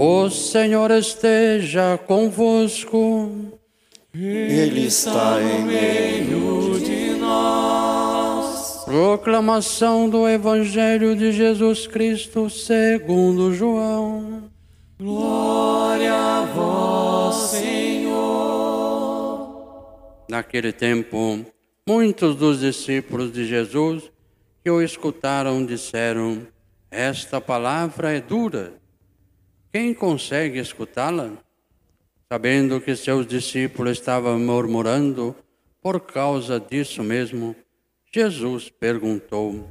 O Senhor esteja convosco. Ele está em meio de nós. Proclamação do Evangelho de Jesus Cristo segundo João. Glória a vós, Senhor. Naquele tempo, muitos dos discípulos de Jesus que o escutaram disseram: Esta palavra é dura. Quem consegue escutá-la? Sabendo que seus discípulos estavam murmurando por causa disso mesmo, Jesus perguntou: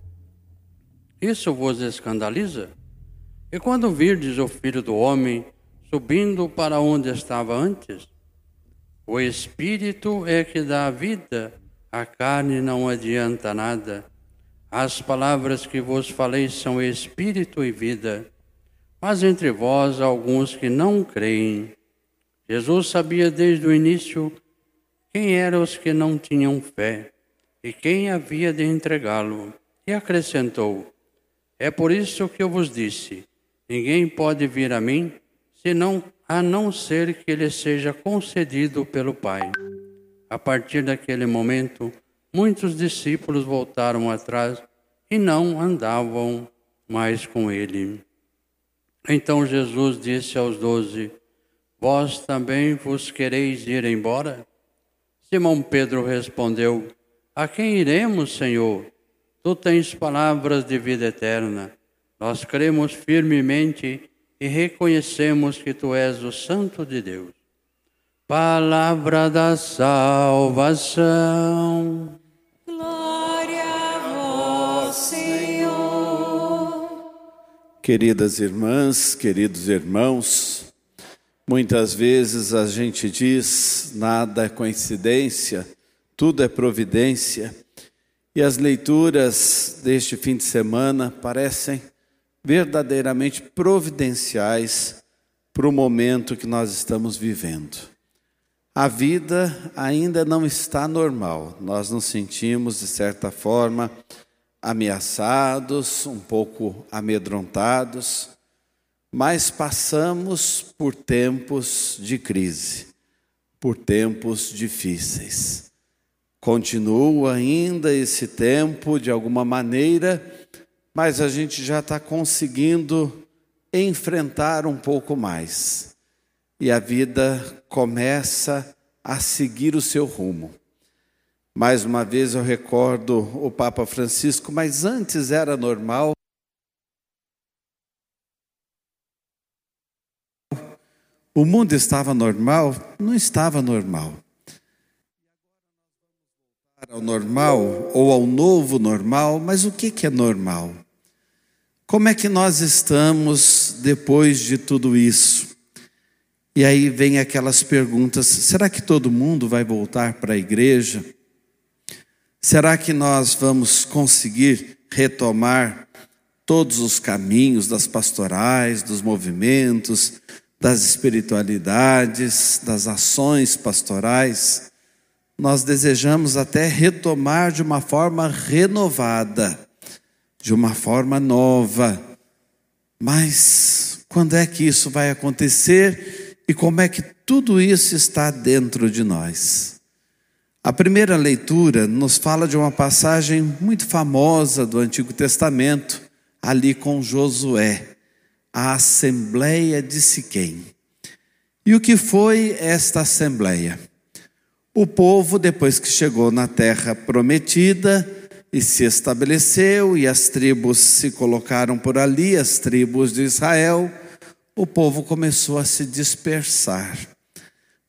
Isso vos escandaliza? E quando virdes o filho do homem subindo para onde estava antes? O espírito é que dá vida, a carne não adianta nada. As palavras que vos falei são espírito e vida, mas entre vós há alguns que não creem. Jesus sabia desde o início quem eram os que não tinham fé e quem havia de entregá-lo, e acrescentou: É por isso que eu vos disse: ninguém pode vir a mim, senão a não ser que lhe seja concedido pelo Pai. A partir daquele momento, muitos discípulos voltaram atrás e não andavam mais com ele. Então Jesus disse aos doze: Vós também vos quereis ir embora? Simão Pedro respondeu: A quem iremos, Senhor? Tu tens palavras de vida eterna. Nós cremos firmemente e reconhecemos que tu és o Santo de Deus. Palavra da salvação. Queridas irmãs, queridos irmãos, muitas vezes a gente diz nada é coincidência, tudo é providência, e as leituras deste fim de semana parecem verdadeiramente providenciais para o momento que nós estamos vivendo. A vida ainda não está normal, nós nos sentimos, de certa forma, ameaçados, um pouco amedrontados, mas passamos por tempos de crise, por tempos difíceis. Continua ainda esse tempo, de alguma maneira, mas a gente já está conseguindo enfrentar um pouco mais e a vida começa a seguir o seu rumo. Mais uma vez eu recordo o Papa Francisco, mas antes era normal. O mundo estava normal? Não estava normal. Ao normal ou ao novo normal, mas o que é normal? Como é que nós estamos depois de tudo isso? E aí vem aquelas perguntas: será que todo mundo vai voltar para a igreja? Será que nós vamos conseguir retomar todos os caminhos das pastorais, dos movimentos, das espiritualidades, das ações pastorais? Nós desejamos até retomar de uma forma renovada, de uma forma nova. Mas quando é que isso vai acontecer? e como é que tudo isso está dentro de nós. A primeira leitura nos fala de uma passagem muito famosa do Antigo Testamento, ali com Josué, a Assembleia de Siquém. E o que foi esta Assembleia? O povo, depois que chegou na terra prometida e se estabeleceu, e as tribos se colocaram por ali, as tribos de Israel, o povo começou a se dispersar.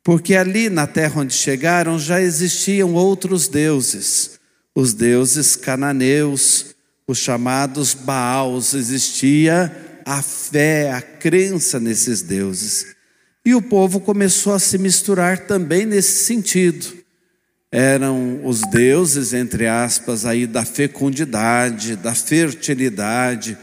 Porque ali na terra onde chegaram já existiam outros deuses, os deuses cananeus, os chamados Baals, existia a fé, a crença nesses deuses. E o povo começou a se misturar também nesse sentido. Eram os deuses, entre aspas, aí da fecundidade, da fertilidade,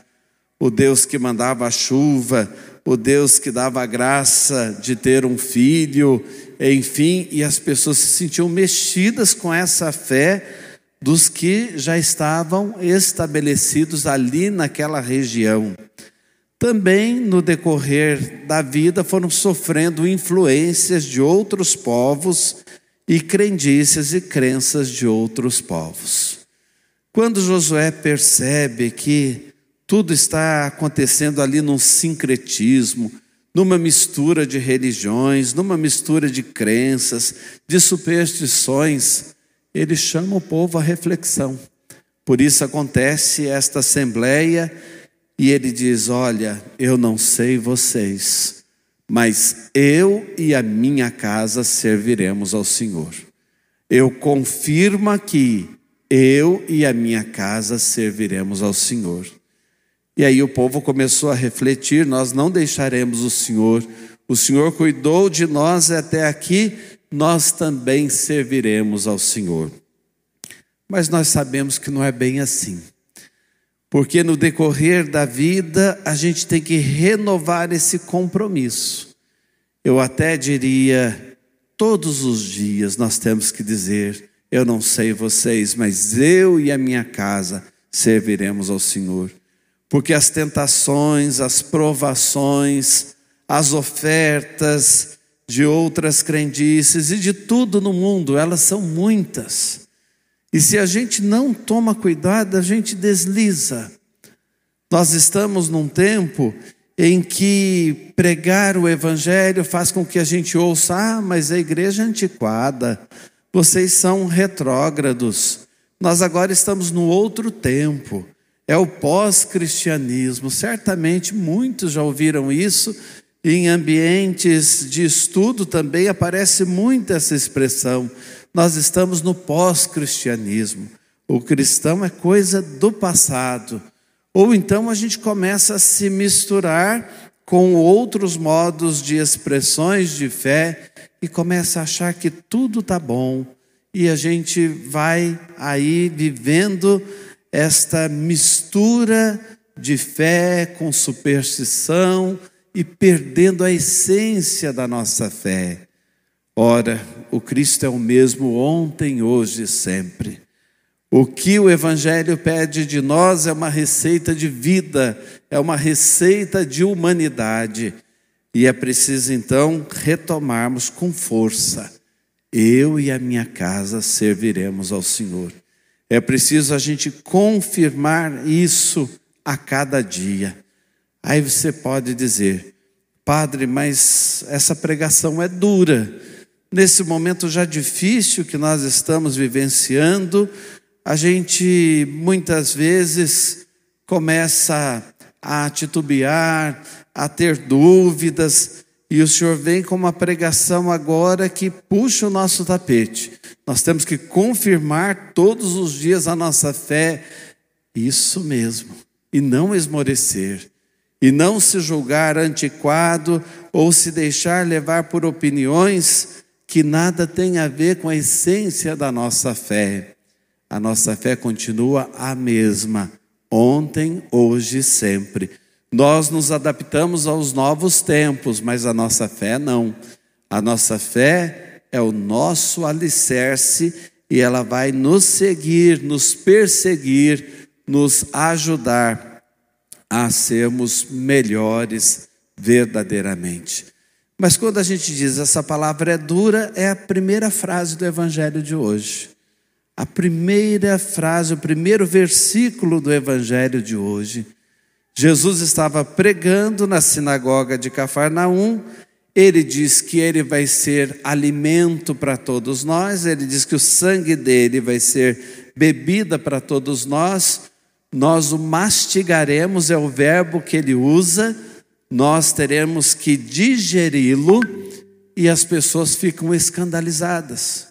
o Deus que mandava a chuva, o Deus que dava a graça de ter um filho, enfim, e as pessoas se sentiam mexidas com essa fé dos que já estavam estabelecidos ali naquela região. também no decorrer da vida foram sofrendo influências de outros povos e crendices e crenças de outros povos. Quando Josué percebe que tudo está acontecendo ali num sincretismo, numa mistura de religiões, numa mistura de crenças, de superstições, ele chama o povo à reflexão. Por isso acontece esta assembleia e ele diz: Olha, eu não sei vocês, mas eu e a minha casa serviremos ao Senhor. Eu confirmo aqui, eu e a minha casa serviremos ao Senhor. E aí o povo começou a refletir: nós não deixaremos o Senhor, o Senhor cuidou de nós até aqui, nós também serviremos ao Senhor. Mas nós sabemos que não é bem assim. Porque no decorrer da vida a gente tem que renovar esse compromisso. Eu até diria, todos os dias nós temos que dizer: Eu não sei vocês, mas eu e a minha casa serviremos ao Senhor. Porque as tentações, as provações, as ofertas de outras crendices e de tudo no mundo, elas são muitas. E se a gente não toma cuidado, a gente desliza. Nós estamos num tempo em que pregar o Evangelho faz com que a gente ouça: ah, mas a igreja é antiquada, vocês são retrógrados. Nós agora estamos no outro tempo, é o pós-cristianismo. Certamente muitos já ouviram isso, em ambientes de estudo também aparece muito essa expressão. Nós estamos no pós-cristianismo. O cristão é coisa do passado. Ou então a gente começa a se misturar com outros modos de expressões de fé e começa a achar que tudo está bom. E a gente vai aí vivendo esta mistura de fé com superstição e perdendo a essência da nossa fé. Ora, o Cristo é o mesmo ontem, hoje e sempre. O que o Evangelho pede de nós é uma receita de vida, é uma receita de humanidade. E é preciso então retomarmos com força. Eu e a minha casa serviremos ao Senhor. É preciso a gente confirmar isso a cada dia. Aí você pode dizer, Padre, mas essa pregação é dura nesse momento já difícil que nós estamos vivenciando, a gente muitas vezes começa a titubear, a ter dúvidas, e o Senhor vem com uma pregação agora que puxa o nosso tapete. Nós temos que confirmar todos os dias a nossa fé, isso mesmo, e não esmorecer, e não se julgar antiquado ou se deixar levar por opiniões que nada tem a ver com a essência da nossa fé. A nossa fé continua a mesma, ontem, hoje e sempre. Nós nos adaptamos aos novos tempos, mas a nossa fé não. A nossa fé é o nosso alicerce e ela vai nos seguir, nos perseguir, nos ajudar a sermos melhores verdadeiramente. Mas quando a gente diz essa palavra é dura, é a primeira frase do evangelho de hoje. A primeira frase, o primeiro versículo do evangelho de hoje. Jesus estava pregando na sinagoga de Cafarnaum. Ele diz que ele vai ser alimento para todos nós, ele diz que o sangue dele vai ser bebida para todos nós. Nós o mastigaremos, é o verbo que ele usa nós teremos que digeri-lo e as pessoas ficam escandalizadas.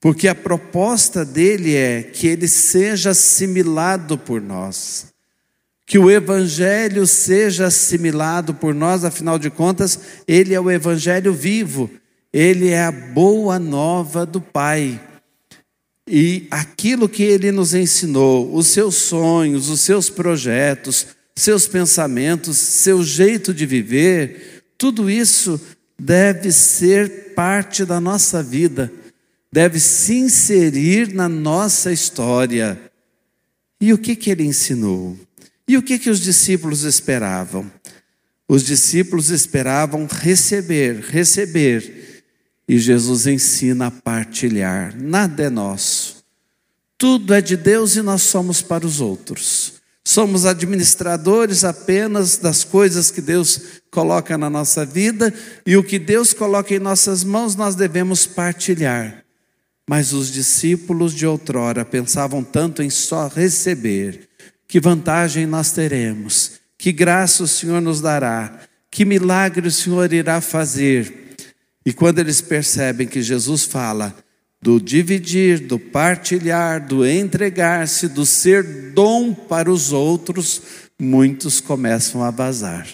Porque a proposta dele é que ele seja assimilado por nós, que o evangelho seja assimilado por nós, afinal de contas, ele é o evangelho vivo, ele é a boa nova do Pai. E aquilo que ele nos ensinou, os seus sonhos, os seus projetos, seus pensamentos, seu jeito de viver, tudo isso deve ser parte da nossa vida, deve se inserir na nossa história. E o que, que ele ensinou? E o que, que os discípulos esperavam? Os discípulos esperavam receber, receber. E Jesus ensina a partilhar. Nada é nosso. Tudo é de Deus e nós somos para os outros. Somos administradores apenas das coisas que Deus coloca na nossa vida e o que Deus coloca em nossas mãos nós devemos partilhar. Mas os discípulos de outrora pensavam tanto em só receber. Que vantagem nós teremos? Que graça o Senhor nos dará? Que milagre o Senhor irá fazer? E quando eles percebem que Jesus fala, do dividir, do partilhar, do entregar-se, do ser dom para os outros, muitos começam a vazar,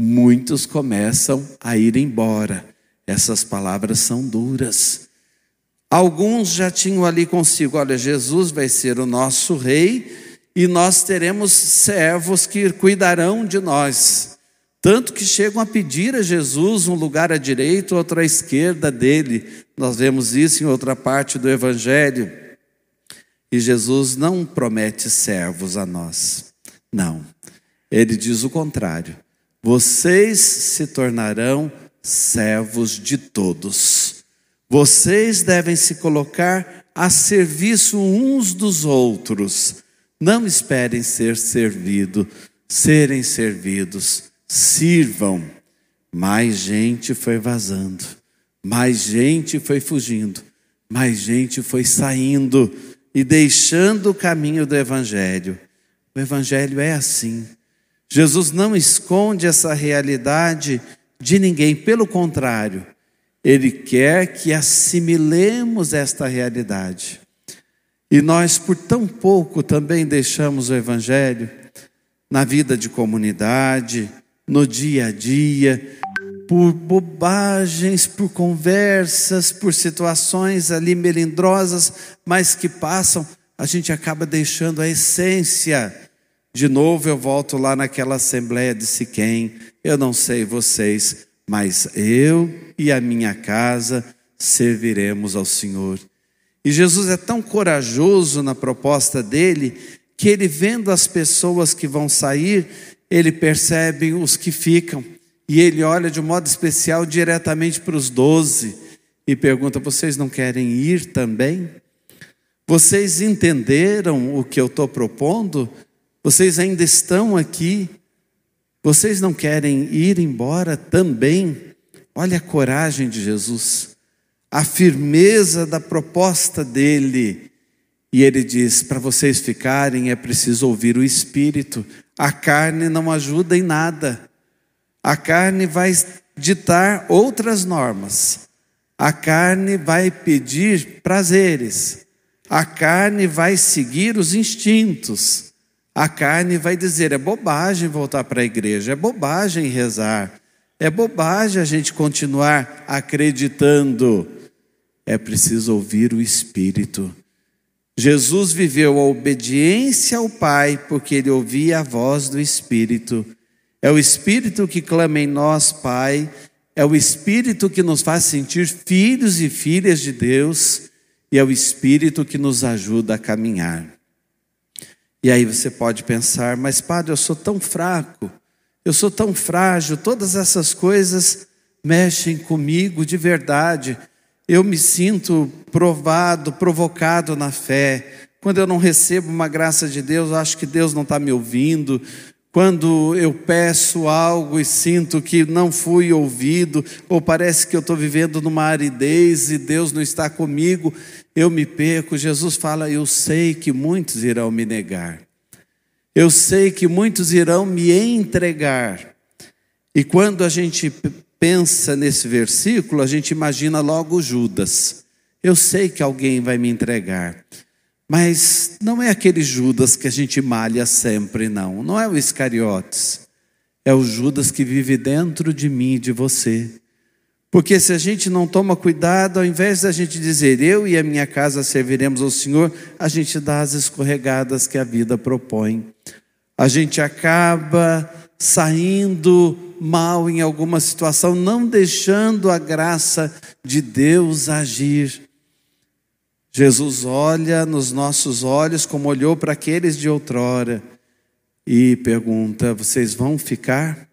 muitos começam a ir embora. Essas palavras são duras. Alguns já tinham ali consigo: olha, Jesus vai ser o nosso rei e nós teremos servos que cuidarão de nós. Tanto que chegam a pedir a Jesus um lugar à direita, outro à esquerda dele. Nós vemos isso em outra parte do Evangelho. E Jesus não promete servos a nós. Não. Ele diz o contrário. Vocês se tornarão servos de todos. Vocês devem se colocar a serviço uns dos outros. Não esperem ser servido, serem servidos sirvam. Mais gente foi vazando, mais gente foi fugindo, mais gente foi saindo e deixando o caminho do Evangelho. O Evangelho é assim. Jesus não esconde essa realidade de ninguém, pelo contrário, ele quer que assimilemos esta realidade. E nós, por tão pouco, também deixamos o Evangelho na vida de comunidade, no dia a dia, por bobagens, por conversas, por situações ali melindrosas, mas que passam, a gente acaba deixando a essência. De novo eu volto lá naquela assembleia de Siquém, eu não sei vocês, mas eu e a minha casa serviremos ao Senhor. E Jesus é tão corajoso na proposta dele, que ele vendo as pessoas que vão sair, ele percebe os que ficam e ele olha de um modo especial diretamente para os doze e pergunta: Vocês não querem ir também? Vocês entenderam o que eu estou propondo? Vocês ainda estão aqui? Vocês não querem ir embora também? Olha a coragem de Jesus, a firmeza da proposta dele. E ele diz: para vocês ficarem é preciso ouvir o Espírito, a carne não ajuda em nada. A carne vai ditar outras normas. A carne vai pedir prazeres. A carne vai seguir os instintos. A carne vai dizer: é bobagem voltar para a igreja, é bobagem rezar, é bobagem a gente continuar acreditando. É preciso ouvir o Espírito. Jesus viveu a obediência ao Pai porque ele ouvia a voz do Espírito. É o Espírito que clama em nós, Pai. É o Espírito que nos faz sentir filhos e filhas de Deus. E é o Espírito que nos ajuda a caminhar. E aí você pode pensar, mas Padre, eu sou tão fraco, eu sou tão frágil, todas essas coisas mexem comigo de verdade eu me sinto provado, provocado na fé. Quando eu não recebo uma graça de Deus, acho que Deus não está me ouvindo. Quando eu peço algo e sinto que não fui ouvido, ou parece que eu estou vivendo numa aridez e Deus não está comigo, eu me perco. Jesus fala: Eu sei que muitos irão me negar, eu sei que muitos irão me entregar. E quando a gente pensa nesse versículo, a gente imagina logo Judas. Eu sei que alguém vai me entregar. Mas não é aquele Judas que a gente malha sempre, não. Não é o Iscariotes. É o Judas que vive dentro de mim e de você. Porque se a gente não toma cuidado, ao invés da gente dizer eu e a minha casa serviremos ao Senhor, a gente dá as escorregadas que a vida propõe. A gente acaba saindo mal em alguma situação, não deixando a graça de Deus agir. Jesus olha nos nossos olhos como olhou para aqueles de outrora e pergunta: vocês vão ficar?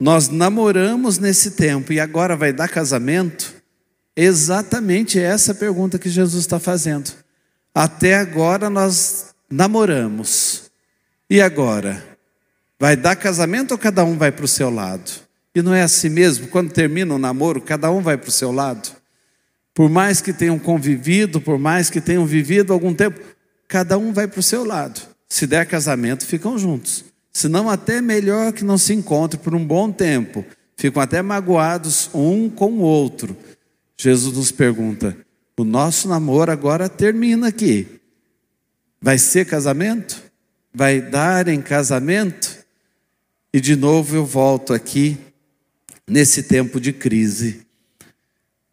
Nós namoramos nesse tempo e agora vai dar casamento? Exatamente essa pergunta que Jesus está fazendo. Até agora nós namoramos. E agora? Vai dar casamento ou cada um vai para o seu lado? E não é assim mesmo? Quando termina o namoro, cada um vai para o seu lado? Por mais que tenham convivido, por mais que tenham vivido algum tempo, cada um vai para o seu lado. Se der casamento, ficam juntos. Se não, até melhor que não se encontrem por um bom tempo. Ficam até magoados um com o outro. Jesus nos pergunta: o nosso namoro agora termina aqui. Vai ser casamento? Vai dar em casamento? E de novo eu volto aqui nesse tempo de crise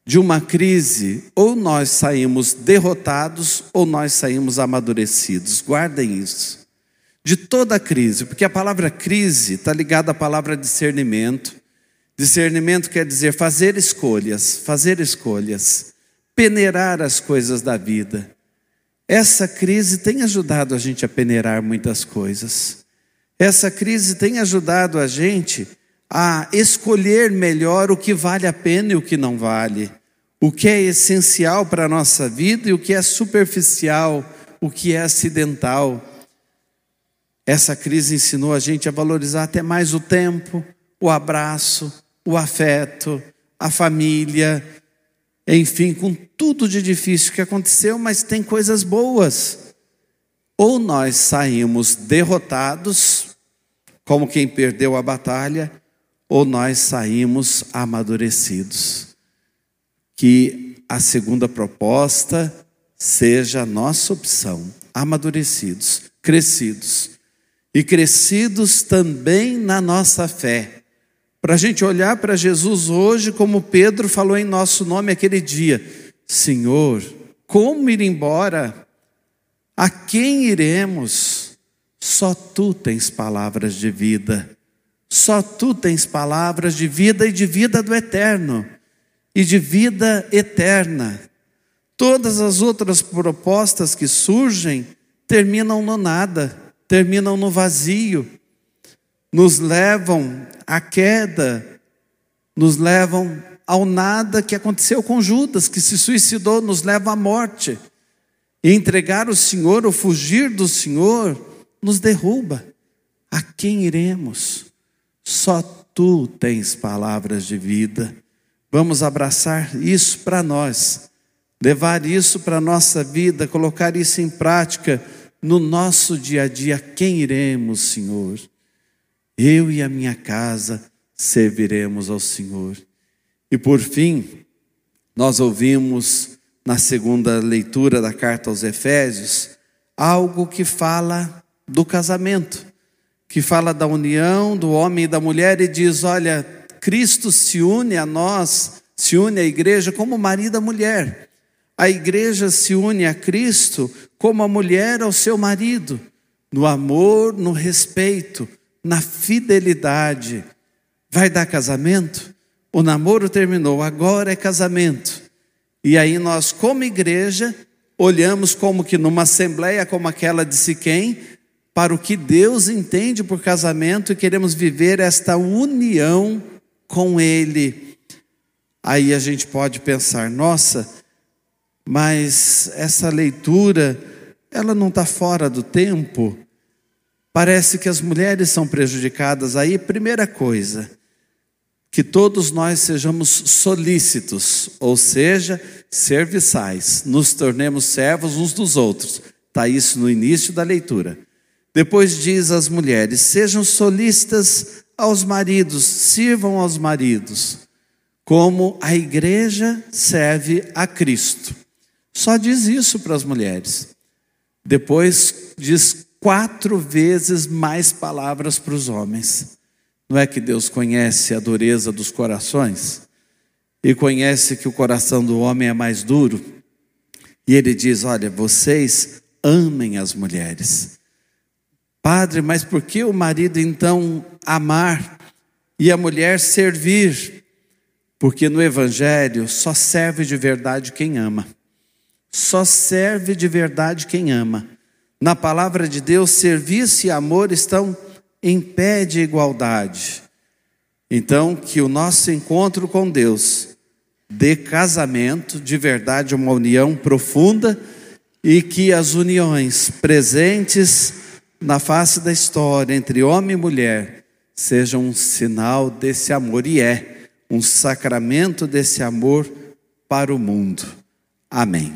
de uma crise, ou nós saímos derrotados ou nós saímos amadurecidos. Guardem isso. De toda crise, porque a palavra crise está ligada à palavra discernimento. Discernimento quer dizer fazer escolhas, fazer escolhas, peneirar as coisas da vida. Essa crise tem ajudado a gente a peneirar muitas coisas. Essa crise tem ajudado a gente a escolher melhor o que vale a pena e o que não vale o que é essencial para a nossa vida e o que é superficial, o que é acidental. Essa crise ensinou a gente a valorizar até mais o tempo, o abraço, o afeto, a família, enfim, com tudo de difícil que aconteceu, mas tem coisas boas. Ou nós saímos derrotados, como quem perdeu a batalha, ou nós saímos amadurecidos que a segunda proposta seja a nossa opção, amadurecidos, crescidos. E crescidos também na nossa fé. Para a gente olhar para Jesus hoje, como Pedro falou em nosso nome aquele dia: Senhor, como ir embora? A quem iremos? Só tu tens palavras de vida. Só tu tens palavras de vida e de vida do eterno e de vida eterna. Todas as outras propostas que surgem terminam no nada, terminam no vazio, nos levam à queda, nos levam ao nada que aconteceu com Judas, que se suicidou, nos leva à morte. E entregar o Senhor ou fugir do Senhor nos derruba. A quem iremos? Só tu tens palavras de vida. Vamos abraçar isso para nós, levar isso para a nossa vida, colocar isso em prática no nosso dia a dia. Quem iremos, Senhor? Eu e a minha casa serviremos ao Senhor. E por fim, nós ouvimos na segunda leitura da carta aos Efésios algo que fala do casamento, que fala da união do homem e da mulher e diz: olha, Cristo se une a nós, se une à igreja como marido à mulher. A igreja se une a Cristo como a mulher ao seu marido, no amor, no respeito, na fidelidade. Vai dar casamento? O namoro terminou, agora é casamento. E aí nós, como igreja, olhamos como que numa assembleia como aquela de Siquém, para o que Deus entende por casamento e queremos viver esta união com Ele. Aí a gente pode pensar, nossa, mas essa leitura, ela não está fora do tempo? Parece que as mulheres são prejudicadas aí. Primeira coisa, que todos nós sejamos solícitos, ou seja, serviçais, nos tornemos servos uns dos outros. Está isso no início da leitura. Depois diz às mulheres: sejam solícitas aos maridos, sirvam aos maridos, como a igreja serve a Cristo. Só diz isso para as mulheres. Depois diz quatro vezes mais palavras para os homens. Não é que Deus conhece a dureza dos corações? E conhece que o coração do homem é mais duro? E ele diz: Olha, vocês amem as mulheres Padre, mas por que o marido então amar e a mulher servir? Porque no Evangelho só serve de verdade quem ama. Só serve de verdade quem ama. Na palavra de Deus, serviço e amor estão em pé de igualdade. Então, que o nosso encontro com Deus dê casamento, de verdade, uma união profunda e que as uniões presentes na face da história entre homem e mulher sejam um sinal desse amor e é um sacramento desse amor para o mundo. Amém.